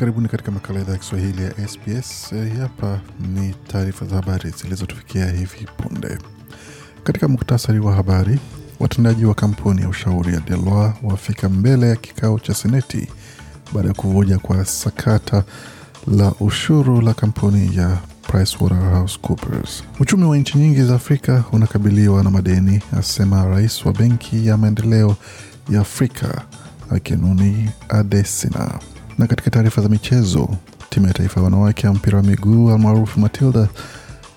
Karibuni katika makala idhaa ya Kiswahili ya SBS. Hapa ni taarifa za habari zilizotufikia hivi punde. Katika muktasari wa habari, watendaji wa kampuni ya ushauri ya Deloa wafika mbele ya kikao cha seneti baada ya kuvuja kwa sakata la ushuru la kampuni ya PricewaterhouseCoopers. Uchumi wa nchi nyingi za Afrika unakabiliwa na madeni, asema rais wa Benki ya Maendeleo ya Afrika Akinuni Adesina. Na katika taarifa za michezo, timu ya taifa ya wanawake ya mpira wa miguu almaarufu Matilda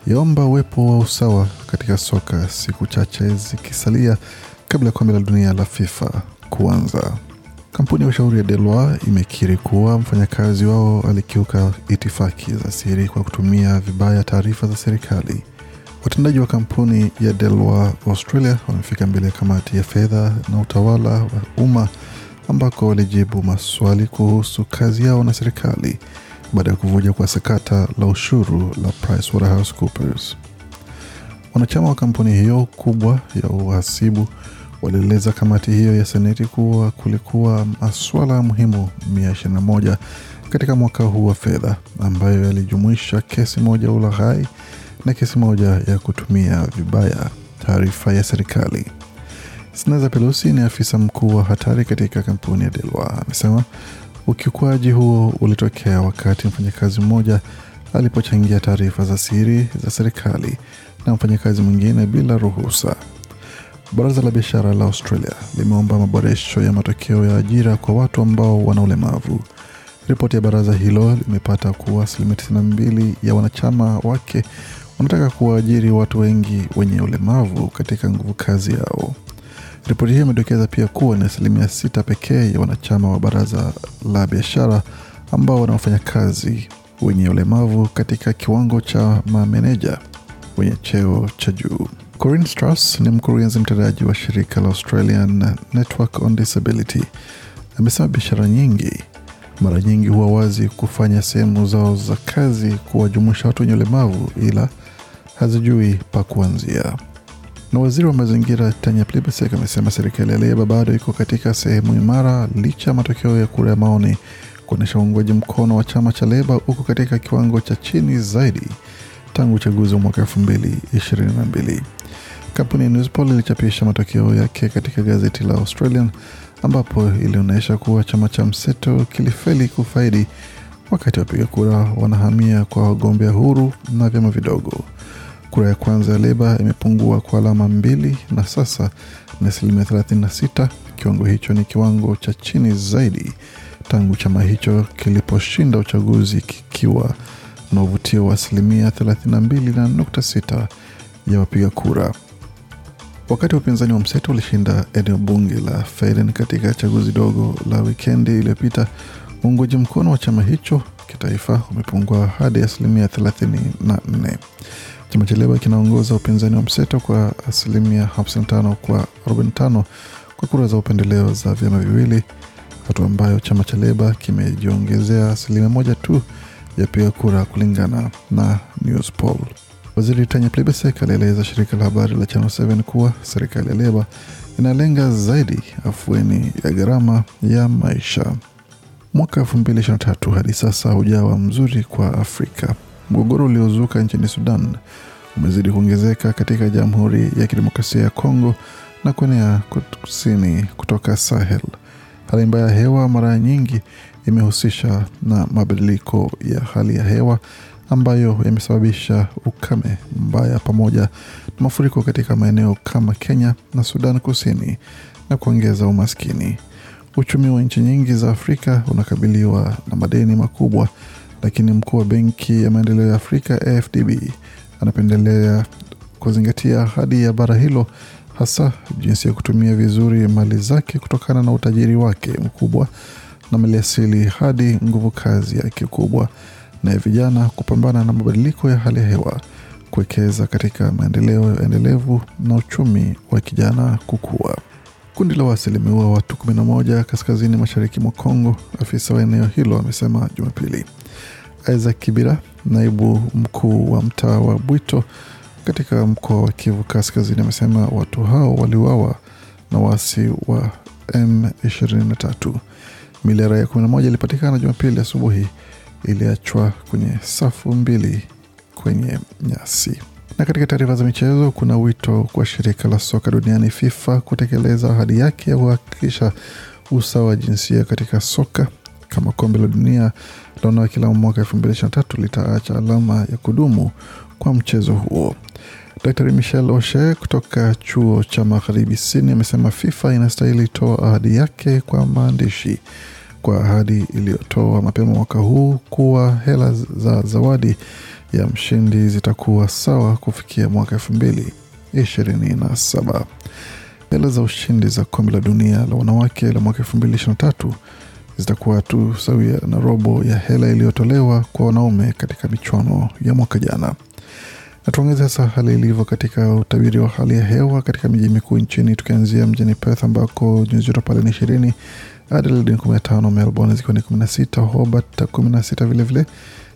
yaomba uwepo wa usawa katika soka siku chache zikisalia kabla ya kombe la dunia la FIFA kuanza. Kampuni ya ushauri ya Delwa imekiri kuwa mfanyakazi wao alikiuka itifaki za siri kwa kutumia vibaya taarifa za serikali. Watendaji wa kampuni ya Delwa Australia wamefika mbele ya kamati ya fedha na utawala wa umma ambako walijibu maswali kuhusu kazi yao na serikali baada ya kuvuja kwa sakata la ushuru la PricewaterhouseCoopers. Wanachama wa kampuni hiyo kubwa ya uhasibu walieleza kamati hiyo ya seneti kuwa kulikuwa maswala muhimu 121 katika mwaka huu wa fedha ambayo yalijumuisha kesi moja ya ulaghai na kesi moja ya kutumia vibaya taarifa ya serikali. Sneza Pelosi ni afisa mkuu wa hatari katika kampuni ya Deloitte amesema ukiukwaji huo ulitokea wakati mfanyakazi mmoja alipochangia taarifa za siri za serikali na mfanyakazi mwingine bila ruhusa. Baraza la biashara la Australia limeomba maboresho ya matokeo ya ajira kwa watu ambao wana ulemavu. Ripoti ya baraza hilo limepata kuwa asilimia 92 ya wanachama wake wanataka kuwaajiri watu wengi wenye ulemavu katika nguvu kazi yao. Ripoti hiyo imedokeza pia kuwa ni asilimia sita pekee ya wanachama wa baraza la biashara ambao wana wafanyakazi wenye ulemavu katika kiwango cha mameneja wenye cheo cha juu. Corinne Strauss ni mkurugenzi mtendaji wa shirika la Australian Network on Disability. Amesema biashara nyingi mara nyingi huwa wazi kufanya sehemu zao za kazi kuwajumuisha watu wenye ulemavu, ila hazijui pa kuanzia. Na waziri wa mazingira Tanya Plibersek amesema serikali ya Leba bado iko katika sehemu imara licha ya matokeo ya kura ya maoni kuonyesha uungwaji mkono wa chama cha Leba uko katika kiwango cha chini zaidi tangu uchaguzi wa mwaka elfu mbili ishirini na mbili. Kampuni ya Newspoll ilichapisha matokeo yake katika gazeti la Australian ambapo ilionyesha kuwa chama cha mseto kilifeli kufaidi wakati wapiga kura wanahamia kwa wagombea huru na vyama vidogo. Kura ya kwanza ya Leba imepungua kwa alama mbili na sasa ni asilimia 36. Kiwango hicho ni kiwango cha chini zaidi tangu chama hicho kiliposhinda uchaguzi kikiwa na uvutio wa asilimia 32.6 ya wapiga kura. Wakati wa upinzani wa mseto ulishinda eneo bunge la Feden katika chaguzi dogo la wikendi iliyopita, uungwaji mkono wa chama hicho kitaifa umepungua hadi asilimia 34. Chama cha Leba kinaongoza upinzani wa mseto kwa asilimia 55 kwa 45 kwa kura za upendeleo za vyama viwili, hatua ambayo chama cha Leba kimejiongezea asilimia moja tu ya piga kura kulingana na Newspoll. Waziri Tanya Plibersek alieleza shirika la habari la Channel 7 kuwa serikali ya Leba inalenga zaidi afueni ya gharama ya maisha. Mwaka 2023 hadi sasa hujawa mzuri kwa Afrika. Mgogoro uliozuka nchini Sudan umezidi kuongezeka katika Jamhuri ya Kidemokrasia ya Kongo na kuenea kusini kutoka Sahel. Hali mbaya ya hewa mara nyingi imehusisha na mabadiliko ya hali ya hewa ambayo yamesababisha ukame mbaya pamoja na mafuriko katika maeneo kama Kenya na Sudan Kusini na kuongeza umaskini. Uchumi wa nchi nyingi za Afrika unakabiliwa na madeni makubwa, lakini mkuu wa Benki ya Maendeleo ya Afrika AfDB anapendelea kuzingatia ahadi ya bara hilo, hasa jinsi ya kutumia vizuri mali zake kutokana na utajiri wake mkubwa na maliasili hadi nguvu kazi yake kubwa na ya vijana kupambana na mabadiliko ya hali ya hewa, kuwekeza katika maendeleo endelevu na uchumi wa kijana kukua. Kundi la waasi limeua watu 11 kaskazini mashariki mwa Kongo, afisa wa eneo hilo amesema Jumapili. Isaac Kibira, naibu mkuu wa mtaa wa Bwito katika mkoa wa Kivu Kaskazini, amesema watu hao waliuawa na waasi wa M23. Mili ya raia 11 ilipatikana Jumapili asubuhi, iliachwa kwenye safu mbili kwenye nyasi. Na katika taarifa za michezo, kuna wito kwa shirika la soka duniani FIFA kutekeleza ahadi yake ya kuhakikisha usawa wa jinsia katika soka kama kombe la dunia la wanawake la mwaka 2023 litaacha alama ya kudumu kwa mchezo huo. Dr Michel Oshe kutoka chuo cha magharibi Sydney amesema FIFA inastahili toa ahadi yake kwa maandishi kwa ahadi iliyotoa mapema mwaka huu kuwa hela za zawadi ya mshindi zitakuwa sawa kufikia mwaka elfu mbili ishirini na saba. Hela za ushindi za kombe la dunia la wanawake la mwaka elfu mbili ishirini na tatu zitakuwa tu sawia na robo ya hela iliyotolewa kwa wanaume katika michuano ya mwaka jana. Na tuongeze sasa hali ilivyo katika utabiri wa hali ya hewa katika miji mikuu nchini, tukianzia mjini Perth ambako nyuzi joto pale ni ishirini, Adelaide ni kumi na tano, Melbourne zikiwa ni kumi na sita, Hobart kumi na sita vilevile,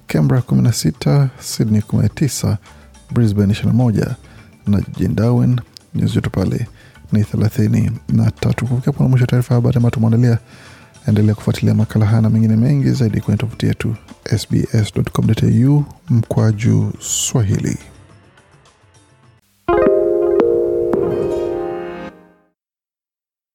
Canberra kumi na sita, Sydney kumi na tisa, Brisbane ishirini na moja na jijini Darwin nyuzi joto pale ni thelathini na tatu. Kufikia pona mwisho taarifa habari ambayo tumeandalia. Endelea kufuatilia makala haya na mengine mengi zaidi kwenye tovuti yetu sbs.com.au mkwaju Swahili.